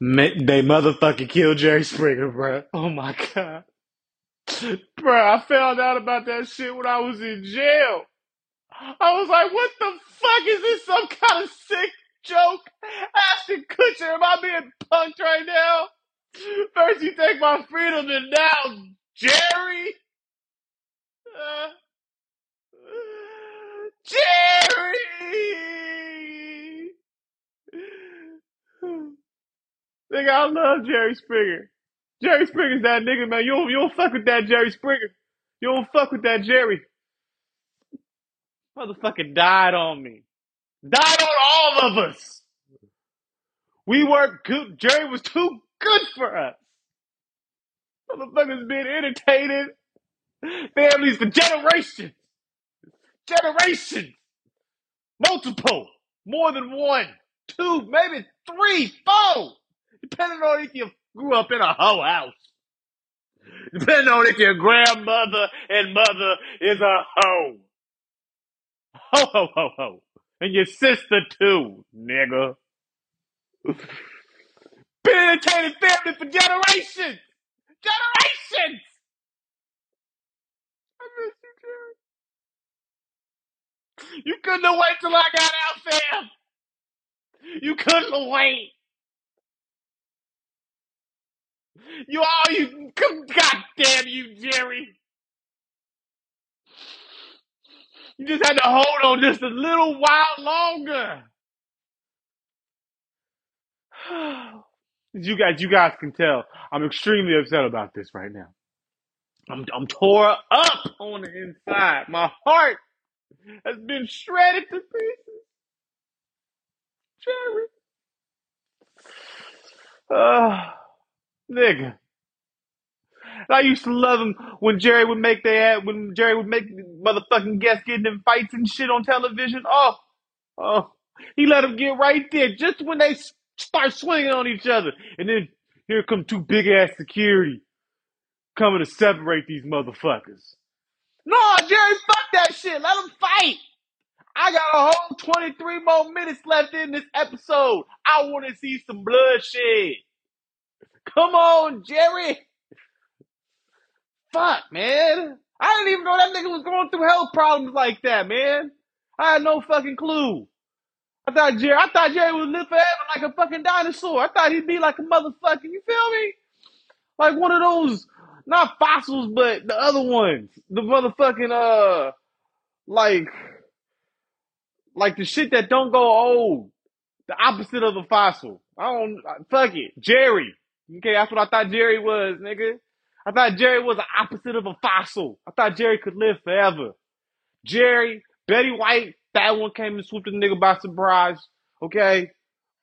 They motherfucking killed Jerry Springer, bro. Oh my god. Bro, I found out about that shit when I was in jail. I was like, what the fuck is this? Some kind of sick joke? Ashton Kutcher, am I being punked right now? First you take my freedom and now Jerry? Uh, Nigga, I love Jerry Springer. Jerry Springer's that nigga, man. You don't, you don't fuck with that Jerry Springer. You don't fuck with that Jerry. Motherfucker died on me. Died on all of us. We weren't good. Jerry was too good for us. Motherfuckers been entertaining families for generations. Generations. Multiple. More than one. Two, maybe three, four. Depending on if you grew up in a hoe house. Depending on if your grandmother and mother is a hoe. Ho, ho, ho, ho. And your sister too, nigga. Been entertaining family for generations. Generations. I miss you, Jerry. You couldn't have waited till I got out, fam. You couldn't have wait. You all you God damn you, Jerry. You just had to hold on just a little while longer. As you guys, you guys can tell, I'm extremely upset about this right now. I'm, I'm tore up on the inside. My heart has been shredded to pieces. Jerry. Uh, nigga. I used to love him when Jerry would make their when Jerry would make motherfucking guests getting in fights and shit on television. Oh, oh, he let them get right there just when they start swinging on each other, and then here come two big ass security coming to separate these motherfuckers. No, Jerry, fuck that shit. Let them fight. I got a whole 23 more minutes left in this episode. I want to see some bloodshed. Come on, Jerry. Fuck, man. I didn't even know that nigga was going through health problems like that, man. I had no fucking clue. I thought Jerry, I thought Jerry would live forever like a fucking dinosaur. I thought he'd be like a motherfucking, you feel me? Like one of those, not fossils, but the other ones. The motherfucking, uh, like, like the shit that don't go old. The opposite of a fossil. I don't, fuck it. Jerry. Okay, that's what I thought Jerry was, nigga. I thought Jerry was the opposite of a fossil. I thought Jerry could live forever. Jerry, Betty White, that one came and swooped the nigga by surprise. Okay?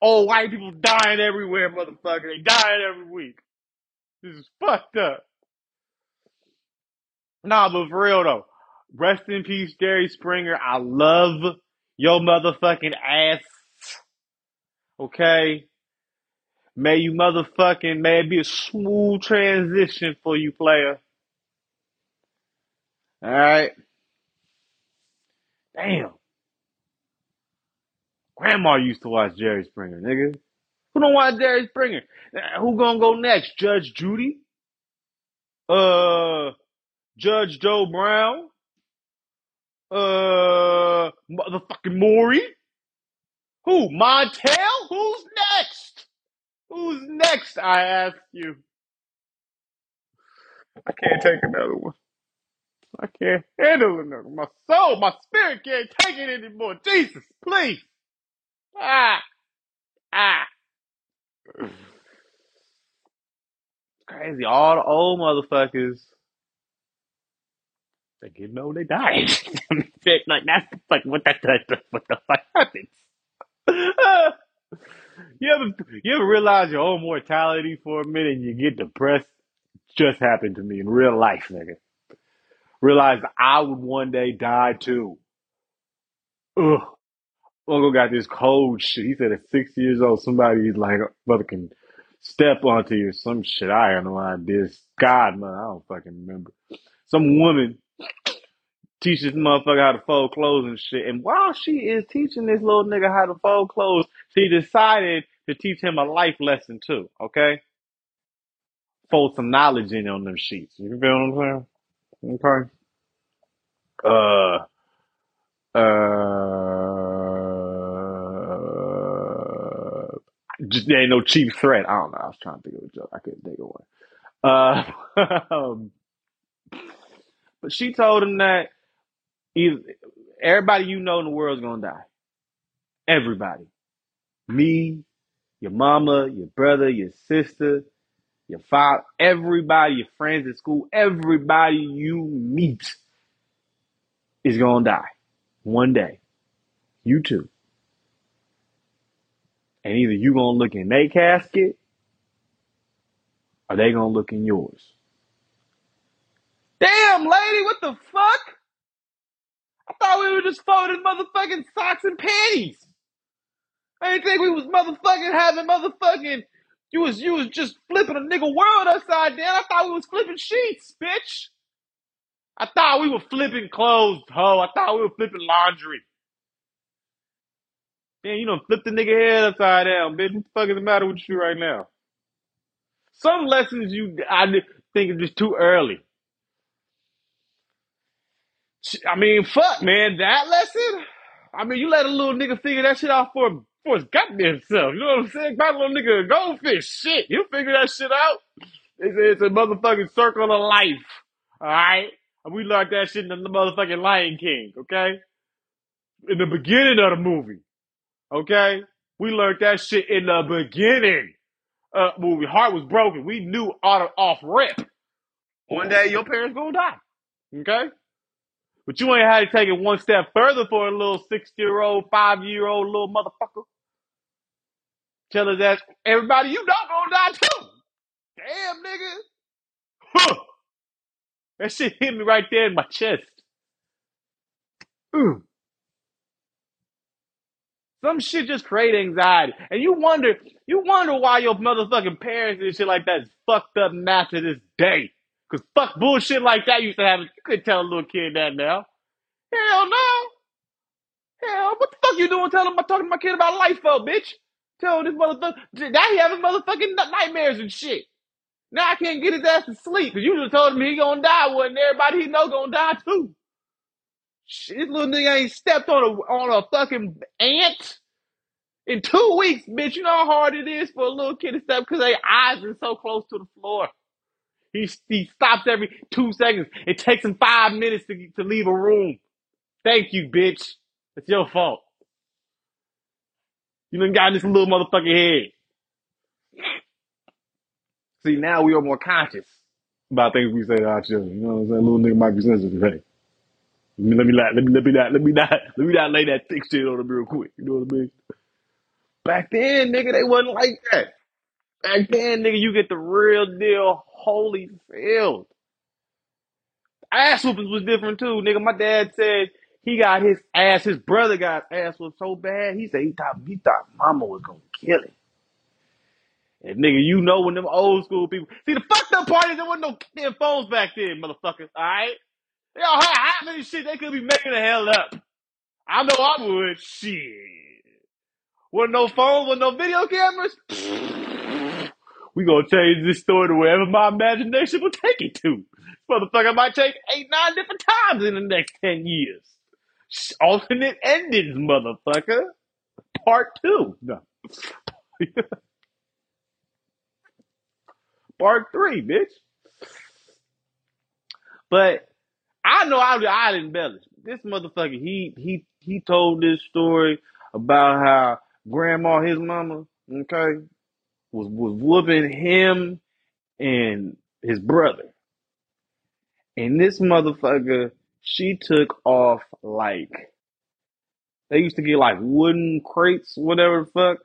Old white people dying everywhere, motherfucker. They dying every week. This is fucked up. Nah, but for real though. Rest in peace, Jerry Springer. I love your motherfucking ass. Okay? May you motherfucking, may it be a smooth transition for you, player. Alright? Damn. Grandma used to watch Jerry Springer, nigga. Who don't watch Jerry Springer? Who gonna go next? Judge Judy? Uh, Judge Joe Brown? Uh, motherfucking Maury? Who? Montel? Who's next? Who's next? I ask you. I can't take another one. I can't handle another. one. My soul, my spirit can't take it anymore. Jesus, please. Ah, ah. Crazy. All the old motherfuckers, they getting old, they die. Like that's fuck what that what the fuck happens. you ever you ever realize your own mortality for a minute and you get depressed? Just happened to me in real life, nigga. Realized I would one day die too. Ugh. Uncle got this cold shit. He said at six years old, somebody's like, brother can step onto you some shit. I have no idea. God, man, I don't fucking remember. Some woman teaches this motherfucker how to fold clothes and shit. And while she is teaching this little nigga how to fold clothes, she decided to teach him a life lesson too. Okay, fold some knowledge in on them sheets. You feel what I'm saying? Okay. Uh, uh, just there ain't no cheap threat. I don't know. I was trying to think of a joke. I couldn't think of one. Uh, um, but she told him that everybody you know in the world is gonna die. Everybody. Me, your mama, your brother, your sister, your father, everybody, your friends at school, everybody you meet is gonna die one day. You too. And either you gonna look in their casket or they gonna look in yours. Damn, lady, what the fuck? I thought we were just folding motherfucking socks and panties. I didn't think we was motherfucking having motherfucking. You was you was just flipping a nigga world upside down. I thought we was flipping sheets, bitch. I thought we were flipping clothes, ho. I thought we were flipping laundry. Man, you don't flip the nigga head upside down, bitch. What the fuck is the matter with you right now? Some lessons you I think is just too early. I mean, fuck, man, that lesson. I mean, you let a little nigga figure that shit out for for his goddamn self. You know what I'm saying? My little nigga a goldfish. Shit, he'll figure that shit out. It's, it's a motherfucking circle of life. All right, and we learned that shit in the motherfucking Lion King. Okay, in the beginning of the movie. Okay, we learned that shit in the beginning. Uh, movie. Heart was broken. We knew off off rip. One day your parents gonna die. Okay. But you ain't had to take it one step further for a little six year old, five year old little motherfucker. Tell us that everybody you know gonna die too. Damn, nigga. Huh. That shit hit me right there in my chest. Mm. Some shit just create anxiety. And you wonder, you wonder why your motherfucking parents and shit like that is fucked up now to this day. Cause fuck bullshit like that used to happen. You couldn't tell a little kid that now. Hell no. Hell, what the fuck you doing telling my talking to my kid about life for, bitch? Tell this motherfucker now he having motherfucking nightmares and shit. Now I can't get his ass to sleep because you just told him he gonna die when everybody he know gonna die too. Shit, this little nigga ain't stepped on a on a fucking ant in two weeks, bitch. You know how hard it is for a little kid to step because their eyes are so close to the floor. He he stops every two seconds. It takes him five minutes to to leave a room. Thank you, bitch. It's your fault. You done got this little motherfucking head. See, now we are more conscious about things we say to our children. You know what I'm saying? Little nigga might be sensitive. Hey, let me let me not let me let me not let me not let me not lay that thick shit on him real quick. You know what I mean? Back then, nigga, they wasn't like that. Back then, nigga, you get the real deal holy filled. Ass whoopings was different too, nigga. My dad said he got his ass, his brother got ass was so bad. He said he thought he thought mama was gonna kill him. And nigga, you know when them old school people see the fucked up part is there wasn't no damn phones back then, motherfuckers. Alright? They all had how many shit they could be making the hell up. I know I would. Shit. With no phones, with no video cameras. We gonna change this story to wherever my imagination will take it to. Motherfucker might take eight, nine different times in the next ten years. Alternate endings, motherfucker. Part two. No. Part three, bitch. But I know I I embellish. This motherfucker, he he he told this story about how grandma, his mama, okay, was was whooping him and his brother. And this motherfucker, she took off like they used to get like wooden crates, whatever the fuck,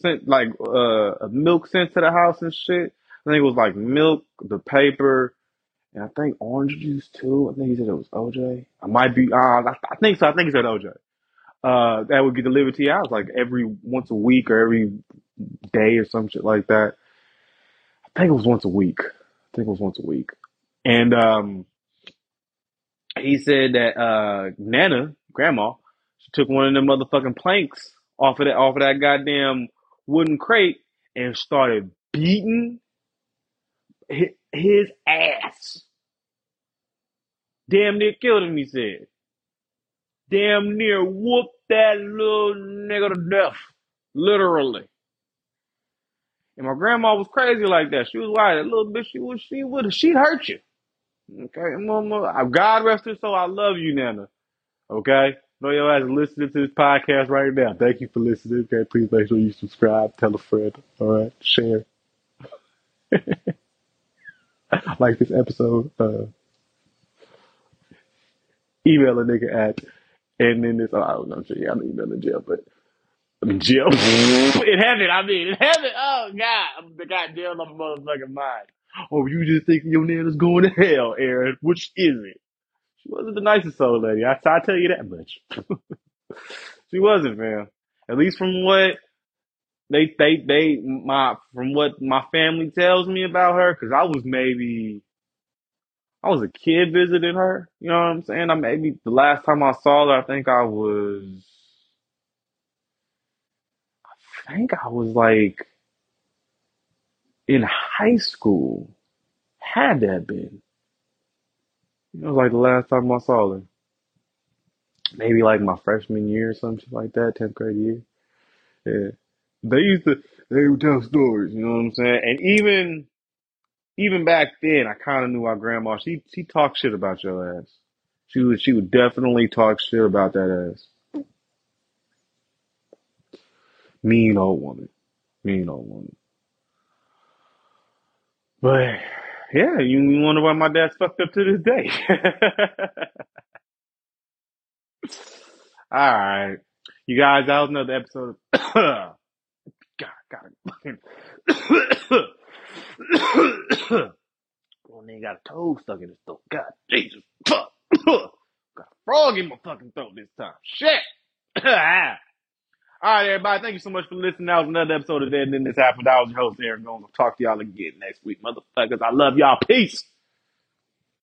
sent like uh milk sent to the house and shit. I think it was like milk, the paper, and I think orange juice too. I think he said it was OJ. I might be. Uh, I, I think so. I think he said OJ. Uh, that would get delivered to your house like every once a week or every day or some shit like that. I think it was once a week. I think it was once a week. And um, he said that uh, Nana, grandma, she took one of them motherfucking planks off of that off of that goddamn wooden crate and started beating hi- his ass. Damn near killed him, he said. Damn near whooped that little nigga to death. Literally. And my grandma was crazy like that. She was like, that little bitch, she would, she would, she'd hurt you. Okay, mama. God rest her soul. I love you, Nana. Okay? Know your ass is listening to this podcast right now. Thank you for listening. Okay, please make sure you subscribe, tell a friend. All right, share. like this episode. Uh, email a nigga at, and then this. Oh, I don't know. I'm emailing jail, but I mean jail in heaven. I mean in heaven. Oh God, I'm the goddamn on my motherfucking mind. Oh, you just think your nana's going to hell, Aaron? Which is it? She wasn't the nicest soul lady. I, I tell you that much. she wasn't, man. At least from what they they they my from what my family tells me about her, because I was maybe I was a kid visiting her. You know what I'm saying? I maybe the last time I saw her, I think I was think I was like in high school. Had that been? It was like the last time I saw her. Maybe like my freshman year or something like that, tenth grade year. Yeah. They used to they would tell stories, you know what I'm saying? And even even back then I kinda knew our grandma, she she talked shit about your ass. She would she would definitely talk shit about that ass. Mean old woman. Mean old woman. But yeah, you, wonder why my dad's fucked up to this day. All right. You guys, that was another episode God, God. Well, nigga got a toad stuck in his throat. God, Jesus. Fuck. got a frog in my fucking throat this time. Shit. Ah. All right, everybody. Thank you so much for listening. That was another episode of Dead and Then This Happened. I was your host, Aaron. Going to talk to y'all again next week. Motherfuckers, I love y'all. Peace.